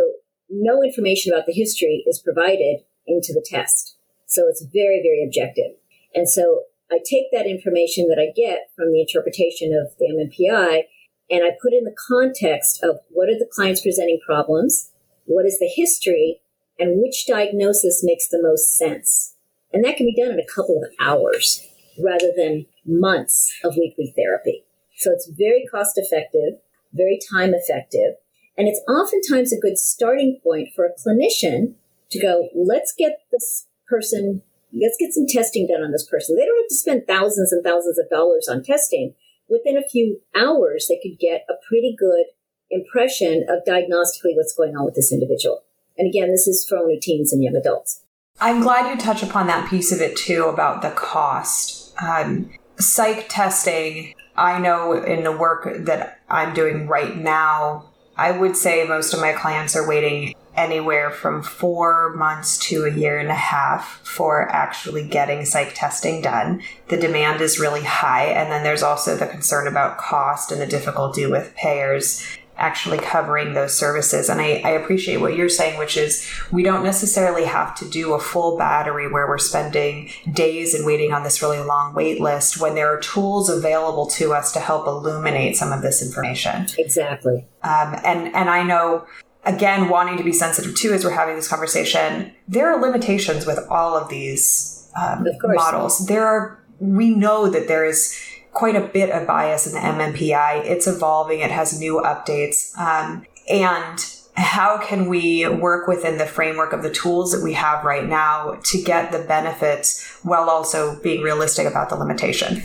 no information about the history is provided into the test. So it's very very objective. And so I take that information that I get from the interpretation of the MMPI and I put in the context of what are the client's presenting problems, what is the history, and which diagnosis makes the most sense. And that can be done in a couple of hours rather than months of weekly therapy. So it's very cost effective, very time effective, and it's oftentimes a good starting point for a clinician to go, let's get this person, let's get some testing done on this person. They don't have to spend thousands and thousands of dollars on testing. Within a few hours, they could get a pretty good impression of diagnostically what's going on with this individual. And again, this is for only teens and young adults. I'm glad you touch upon that piece of it too about the cost. Um, psych testing, I know in the work that I'm doing right now, I would say most of my clients are waiting anywhere from four months to a year and a half for actually getting psych testing done. The demand is really high. And then there's also the concern about cost and the difficulty with payers actually covering those services. And I, I, appreciate what you're saying, which is we don't necessarily have to do a full battery where we're spending days and waiting on this really long wait list when there are tools available to us to help illuminate some of this information. Exactly. Um, and, and I know again, wanting to be sensitive too as we're having this conversation, there are limitations with all of these um, of models. There are, we know that there is quite a bit of bias in the MMPI. It's evolving, it has new updates. Um, and how can we work within the framework of the tools that we have right now to get the benefits while also being realistic about the limitation?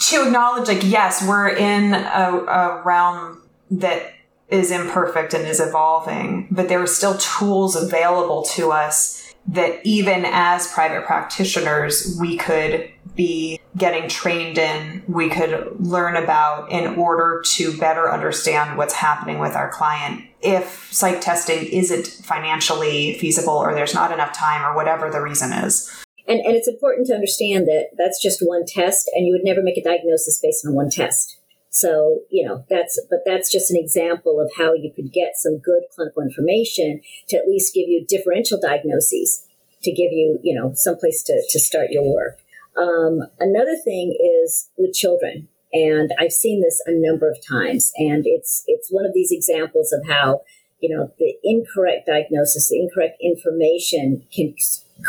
to acknowledge, like, yes, we're in a, a realm that is imperfect and is evolving, but there are still tools available to us that even as private practitioners, we could be getting trained in, we could learn about in order to better understand what's happening with our client. If psych testing isn't financially feasible or there's not enough time or whatever the reason is. And, and it's important to understand that that's just one test and you would never make a diagnosis based on one test. So, you know, that's, but that's just an example of how you could get some good clinical information to at least give you differential diagnoses to give you, you know, someplace to, to start your work. Um, another thing is with children, and I've seen this a number of times, and it's it's one of these examples of how you know the incorrect diagnosis, the incorrect information can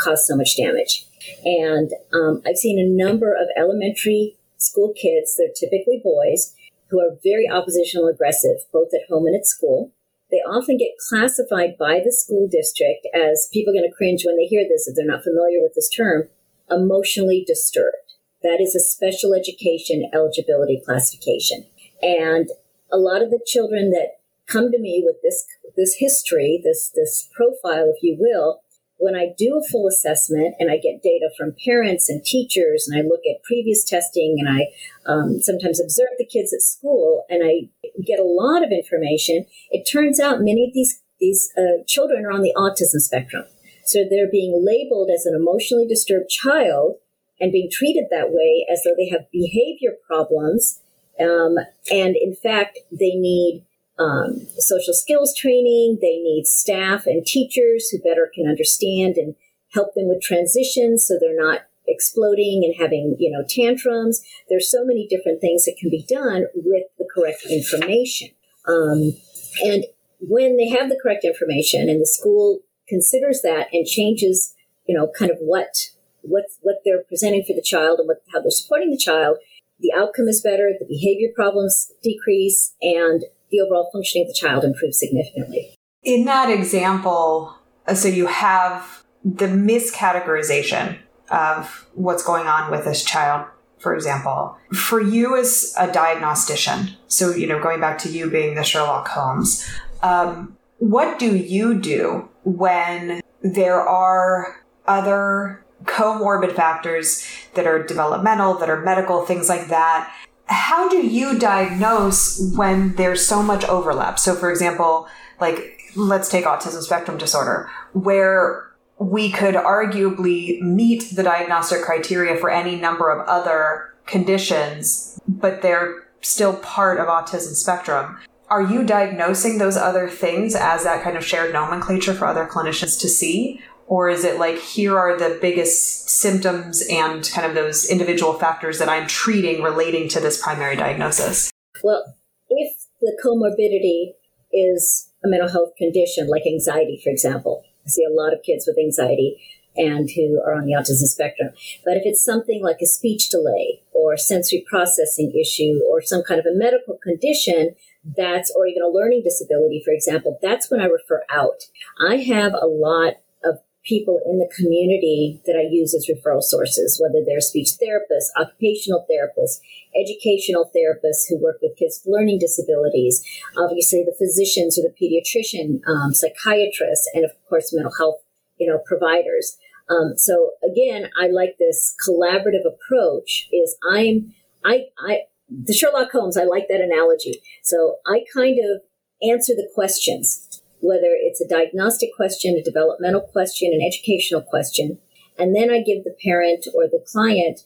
cause so much damage. And um, I've seen a number of elementary school kids, they're typically boys, who are very oppositional aggressive, both at home and at school. They often get classified by the school district as people are going to cringe when they hear this if they're not familiar with this term emotionally disturbed. That is a special education eligibility classification. And a lot of the children that come to me with this this history, this this profile, if you will, when I do a full assessment and I get data from parents and teachers and I look at previous testing and I um, sometimes observe the kids at school and I get a lot of information, it turns out many of these these uh, children are on the autism spectrum. So they're being labeled as an emotionally disturbed child and being treated that way as though they have behavior problems. Um, and in fact, they need um, social skills training. They need staff and teachers who better can understand and help them with transitions so they're not exploding and having, you know, tantrums. There's so many different things that can be done with the correct information. Um, and when they have the correct information and the school considers that and changes, you know, kind of what what what they're presenting for the child and what how they're supporting the child, the outcome is better, the behavior problems decrease, and the overall functioning of the child improves significantly. In that example, uh, so you have the miscategorization of what's going on with this child, for example. For you as a diagnostician, so, you know, going back to you being the Sherlock Holmes, um, what do you do when there are other comorbid factors that are developmental, that are medical, things like that? How do you diagnose when there's so much overlap? So, for example, like let's take autism spectrum disorder, where we could arguably meet the diagnostic criteria for any number of other conditions, but they're still part of autism spectrum. Are you diagnosing those other things as that kind of shared nomenclature for other clinicians to see? Or is it like, here are the biggest symptoms and kind of those individual factors that I'm treating relating to this primary diagnosis? Well, if the comorbidity is a mental health condition like anxiety, for example, I see a lot of kids with anxiety and who are on the autism spectrum. But if it's something like a speech delay or sensory processing issue or some kind of a medical condition, that's, or even a learning disability, for example, that's when I refer out. I have a lot people in the community that I use as referral sources, whether they're speech therapists, occupational therapists, educational therapists who work with kids with learning disabilities, obviously the physicians or the pediatrician, um, psychiatrists, and of course mental health, you know, providers. Um, so again, I like this collaborative approach. Is I'm I I the Sherlock Holmes. I like that analogy. So I kind of answer the questions whether it's a diagnostic question, a developmental question, an educational question. And then I give the parent or the client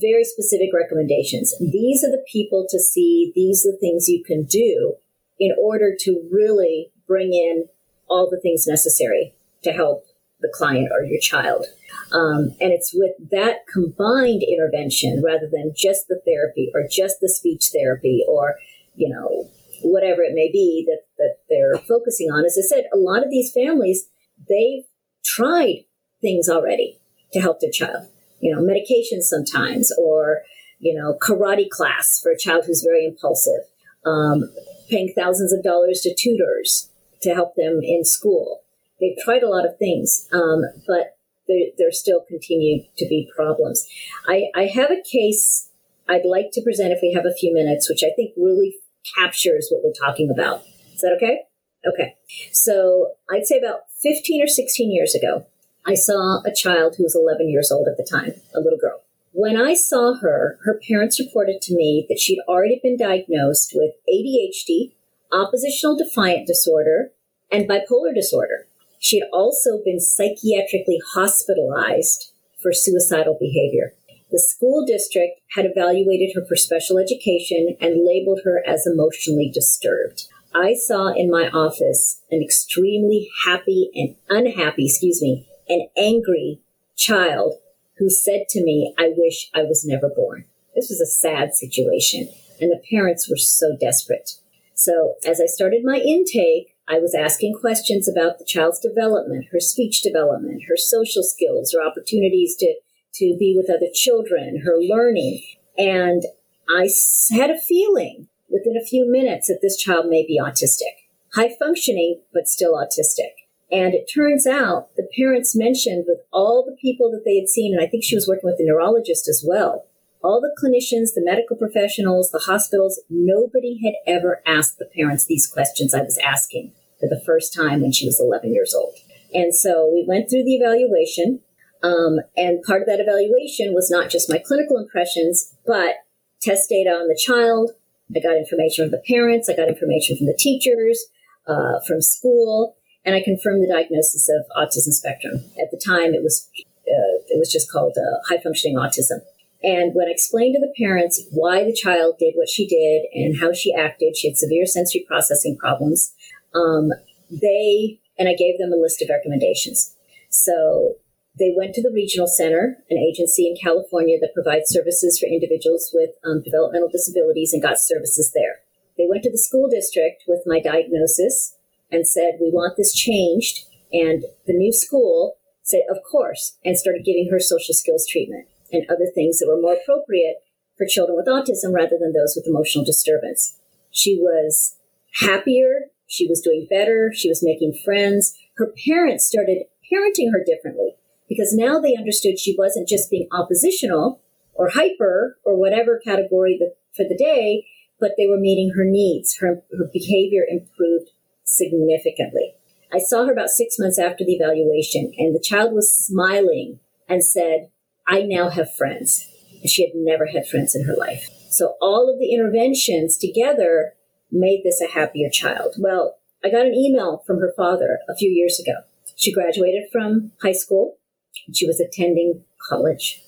very specific recommendations. These are the people to see, these are the things you can do in order to really bring in all the things necessary to help the client or your child. Um, and it's with that combined intervention rather than just the therapy or just the speech therapy or, you know, whatever it may be that, that they're focusing on. As I said, a lot of these families, they've tried things already to help their child, you know, medication sometimes, or, you know, karate class for a child who's very impulsive, um, paying thousands of dollars to tutors to help them in school. They've tried a lot of things, um, but there, there still continue to be problems. I, I have a case I'd like to present if we have a few minutes, which I think really captures what we're talking about. Is that okay? Okay. So I'd say about 15 or 16 years ago, I saw a child who was 11 years old at the time, a little girl. When I saw her, her parents reported to me that she'd already been diagnosed with ADHD, oppositional defiant disorder, and bipolar disorder. She had also been psychiatrically hospitalized for suicidal behavior. The school district had evaluated her for special education and labeled her as emotionally disturbed. I saw in my office an extremely happy and unhappy, excuse me, an angry child who said to me, I wish I was never born. This was a sad situation, and the parents were so desperate. So, as I started my intake, I was asking questions about the child's development, her speech development, her social skills, her opportunities to, to be with other children, her learning. And I had a feeling within a few minutes that this child may be autistic. High functioning, but still autistic. And it turns out the parents mentioned with all the people that they had seen, and I think she was working with a neurologist as well, all the clinicians, the medical professionals, the hospitals, nobody had ever asked the parents these questions I was asking for the first time when she was 11 years old. And so we went through the evaluation. Um, and part of that evaluation was not just my clinical impressions, but test data on the child. I got information from the parents. I got information from the teachers, uh, from school and I confirmed the diagnosis of autism spectrum. At the time, it was uh, it was just called uh, high functioning autism. And when I explained to the parents why the child did what she did and how she acted, she had severe sensory processing problems. Um, they and I gave them a list of recommendations. So they went to the regional center, an agency in California that provides services for individuals with um, developmental disabilities, and got services there. They went to the school district with my diagnosis and said, We want this changed. And the new school said, Of course, and started giving her social skills treatment and other things that were more appropriate for children with autism rather than those with emotional disturbance. She was happier. She was doing better. She was making friends. Her parents started parenting her differently because now they understood she wasn't just being oppositional or hyper or whatever category the, for the day, but they were meeting her needs. Her, her behavior improved significantly. I saw her about six months after the evaluation, and the child was smiling and said, I now have friends. And she had never had friends in her life. So all of the interventions together made this a happier child. Well, I got an email from her father a few years ago. She graduated from high school. She was attending college.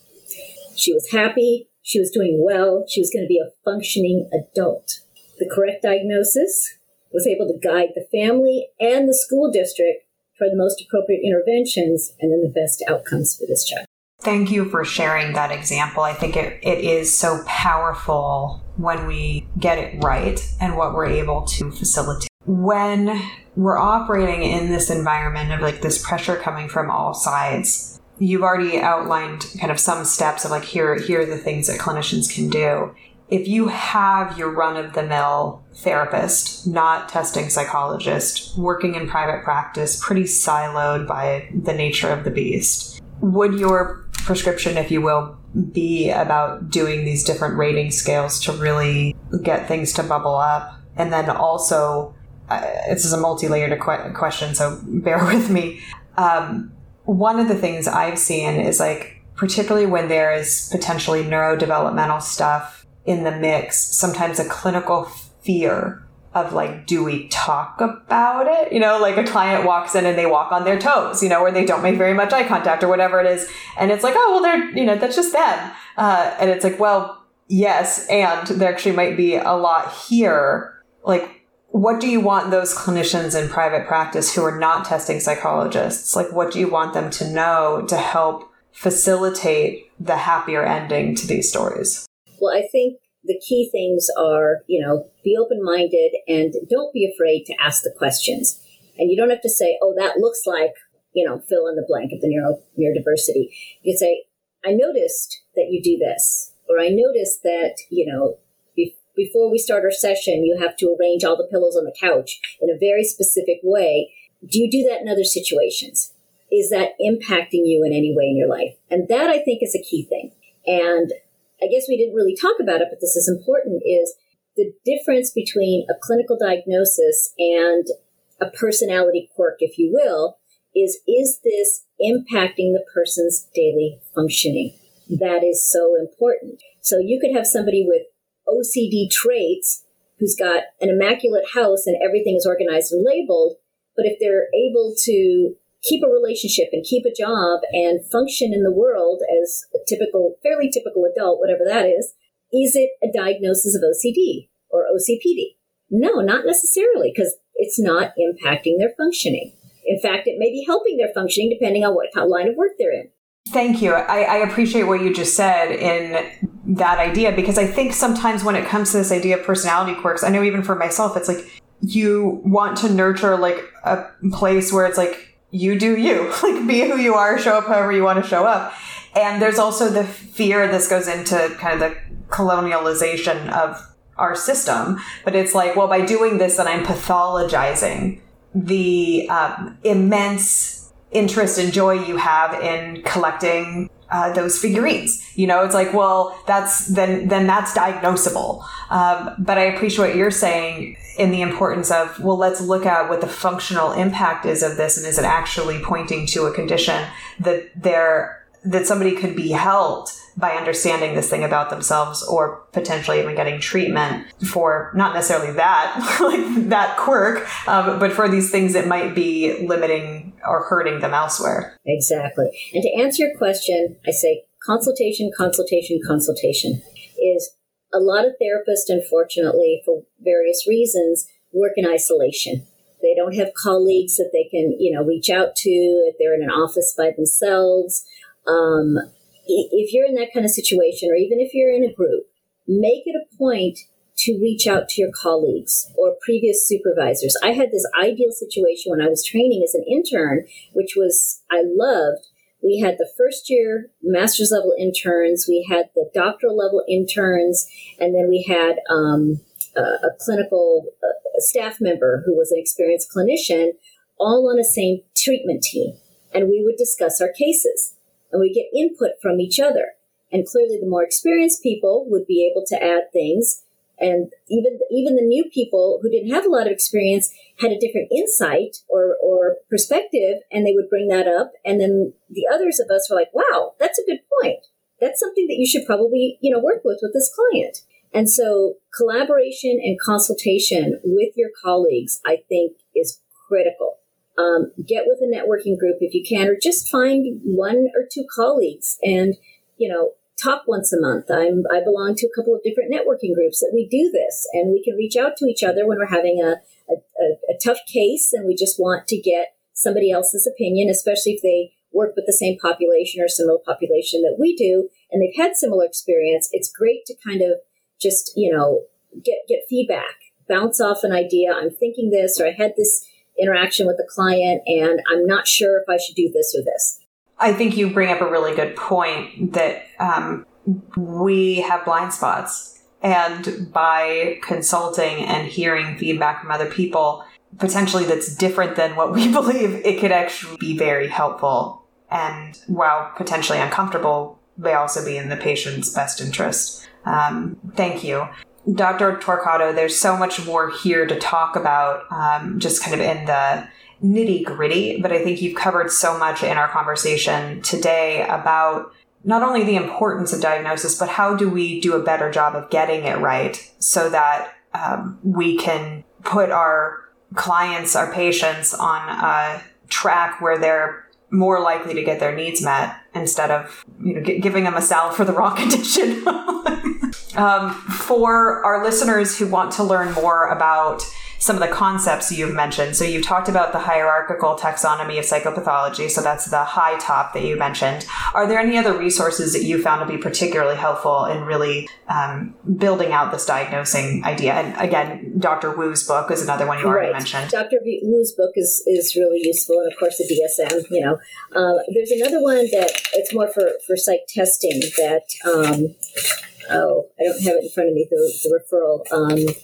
She was happy. She was doing well. She was going to be a functioning adult. The correct diagnosis was able to guide the family and the school district for the most appropriate interventions and then the best outcomes for this child. Thank you for sharing that example. I think it, it is so powerful when we get it right and what we're able to facilitate. When we're operating in this environment of like this pressure coming from all sides, you've already outlined kind of some steps of like here here are the things that clinicians can do if you have your run of the mill therapist, not testing psychologist, working in private practice, pretty siloed by the nature of the beast, would your prescription, if you will, be about doing these different rating scales to really get things to bubble up? And then also, uh, this is a multi layered qu- question, so bear [laughs] with me. Um, one of the things I've seen is like, particularly when there is potentially neurodevelopmental stuff in the mix sometimes a clinical fear of like, do we talk about it? You know, like a client walks in and they walk on their toes, you know, or they don't make very much eye contact or whatever it is. And it's like, oh, well, they're, you know, that's just them. Uh, and it's like, well, yes. And there actually might be a lot here. Like, what do you want those clinicians in private practice who are not testing psychologists? Like, what do you want them to know to help facilitate the happier ending to these stories? Well, I think the key things are, you know, be open minded and don't be afraid to ask the questions. And you don't have to say, oh, that looks like, you know, fill in the blank of the neuro, neurodiversity. You can say, I noticed that you do this, or I noticed that, you know, before we start our session, you have to arrange all the pillows on the couch in a very specific way. Do you do that in other situations? Is that impacting you in any way in your life? And that I think is a key thing. And I guess we didn't really talk about it, but this is important, is the difference between a clinical diagnosis and a personality quirk, if you will, is is this impacting the person's daily functioning? That is so important. So you could have somebody with OCD traits who's got an immaculate house and everything is organized and labeled, but if they're able to keep a relationship and keep a job and function in the world as a typical, fairly typical adult, whatever that is, is it a diagnosis of OCD or OCPD? No, not necessarily, because it's not impacting their functioning. In fact, it may be helping their functioning depending on what kind of line of work they're in. Thank you. I, I, appreciate what you just said in that idea because I think sometimes when it comes to this idea of personality quirks, I know even for myself, it's like you want to nurture like a place where it's like you do you, [laughs] like be who you are, show up however you want to show up. And there's also the fear, this goes into kind of the colonialization of our system, but it's like, well, by doing this, then I'm pathologizing the um, immense interest and joy you have in collecting uh, those figurines. You know, it's like, well, that's then then that's diagnosable. Um, but I appreciate what you're saying in the importance of well, let's look at what the functional impact is of this, and is it actually pointing to a condition that there that somebody could be helped by understanding this thing about themselves or potentially even getting treatment for not necessarily that [laughs] like that quirk um, but for these things that might be limiting or hurting them elsewhere. Exactly. And to answer your question i say consultation consultation consultation is a lot of therapists unfortunately for various reasons work in isolation. They don't have colleagues that they can you know reach out to if they're in an office by themselves. Um, if you're in that kind of situation, or even if you're in a group, make it a point to reach out to your colleagues or previous supervisors. I had this ideal situation when I was training as an intern, which was I loved. We had the first year master's level interns, we had the doctoral level interns, and then we had um, a, a, clinical uh, staff member who was an experienced clinician, all on the same treatment team. And we would discuss our cases and we get input from each other. And clearly, the more experienced people would be able to add things, and even even the new people who didn't have a lot of experience had a different insight or or perspective, and they would bring that up. And then the others of us were like, "Wow, that's a good point. That's something that you should probably you know work with with this client." And so, collaboration and consultation with your colleagues, I think, is critical. Um, get with a networking group if you can, or just find one or two colleagues and, you know, talk once a month. I'm, I belong to a couple of different networking groups that we do this and we can reach out to each other when we're having a, a, a, a tough case and we just want to get somebody else's opinion, especially if they work with the same population or similar population that we do and they've had similar experience. It's great to kind of just, you know, get, get feedback, bounce off an idea. I'm thinking this, or I had this interaction with the client and I'm not sure if I should do this or this. I think you bring up a really good point that um, we have blind spots. And by consulting and hearing feedback from other people, potentially that's different than what we [laughs] believe, it could actually be very helpful. And while potentially uncomfortable, may also be in the patient's best interest. Um, thank you. Dr. Torquato, there's so much more here to talk about, um, just kind of in the nitty gritty, but I think you've covered so much in our conversation today about not only the importance of diagnosis, but how do we do a better job of getting it right so that um, we can put our clients, our patients on a track where they're more likely to get their needs met instead of you know g- giving them a salve for the wrong [laughs] condition. [laughs] um, for our listeners who want to learn more about some of the concepts you've mentioned. So you've talked about the hierarchical taxonomy of psychopathology. So that's the HITOP that you mentioned. Are there any other resources that you found to be particularly helpful in really um, building out this diagnosing idea? And again, Dr. Woo's book is another one you already right. mentioned. Dr. Woo's book is, is really useful. And of course, the DSM, you know. Uh, there's another one that it's more for, for psych testing that, um, oh, I don't have it in front of me, the, the referral. Um,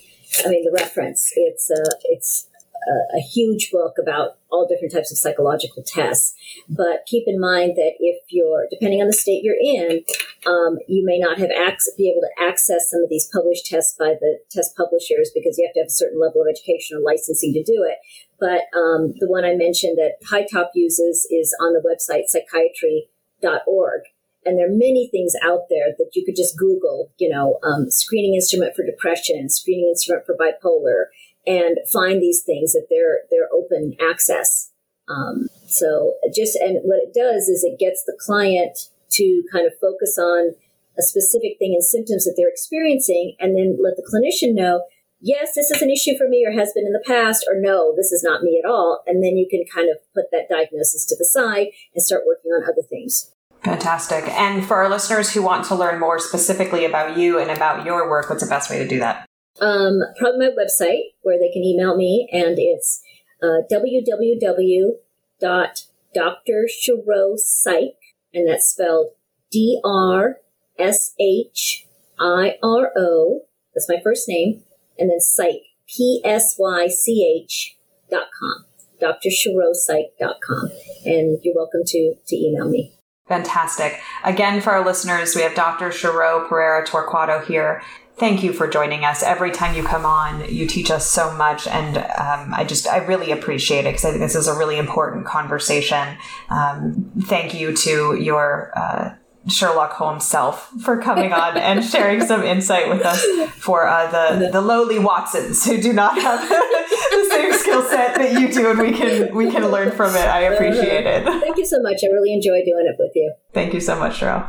I mean, the reference. It's uh, it's a, a, huge book about all different types of psychological tests. But keep in mind that if you're, depending on the state you're in, um, you may not have be able to access some of these published tests by the test publishers because you have to have a certain level of education or licensing to do it. But um, the one I mentioned that HITOP uses is on the website psychiatry.org. And there are many things out there that you could just Google, you know, um, screening instrument for depression, screening instrument for bipolar, and find these things that they're they're open access. Um, so just and what it does is it gets the client to kind of focus on a specific thing and symptoms that they're experiencing, and then let the clinician know, yes, this is an issue for me or has been in the past, or no, this is not me at all. And then you can kind of put that diagnosis to the side and start working on other things. Fantastic. And for our listeners who want to learn more specifically about you and about your work, what's the best way to do that? Um, probably my website where they can email me, and it's uh, www.drshiro.psych, and that's spelled D R S H I R O. That's my first name, and then psych, P S Y C H dot com, drshiro psych dot com, And you're welcome to, to email me. Fantastic. Again, for our listeners, we have Dr. Shiro Pereira Torquato here. Thank you for joining us. Every time you come on, you teach us so much, and um, I just I really appreciate it because I think this is a really important conversation. Um, thank you to your uh, Sherlock Holmes self for coming on and sharing some insight with us for uh, the the lowly Watsons who do not have [laughs] the same skill set that you do, and we can we can learn from it. I appreciate it. Thank you so much. I really enjoy doing it with you. Thank you so much, Shiro.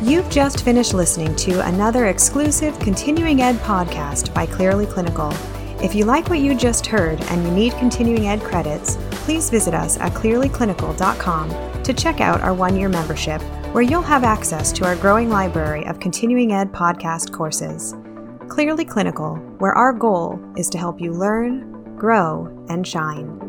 You've just finished listening to another exclusive continuing ed podcast by Clearly Clinical. If you like what you just heard and you need continuing ed credits, please visit us at clearlyclinical.com to check out our one year membership, where you'll have access to our growing library of continuing ed podcast courses. Clearly Clinical, where our goal is to help you learn, grow, and shine.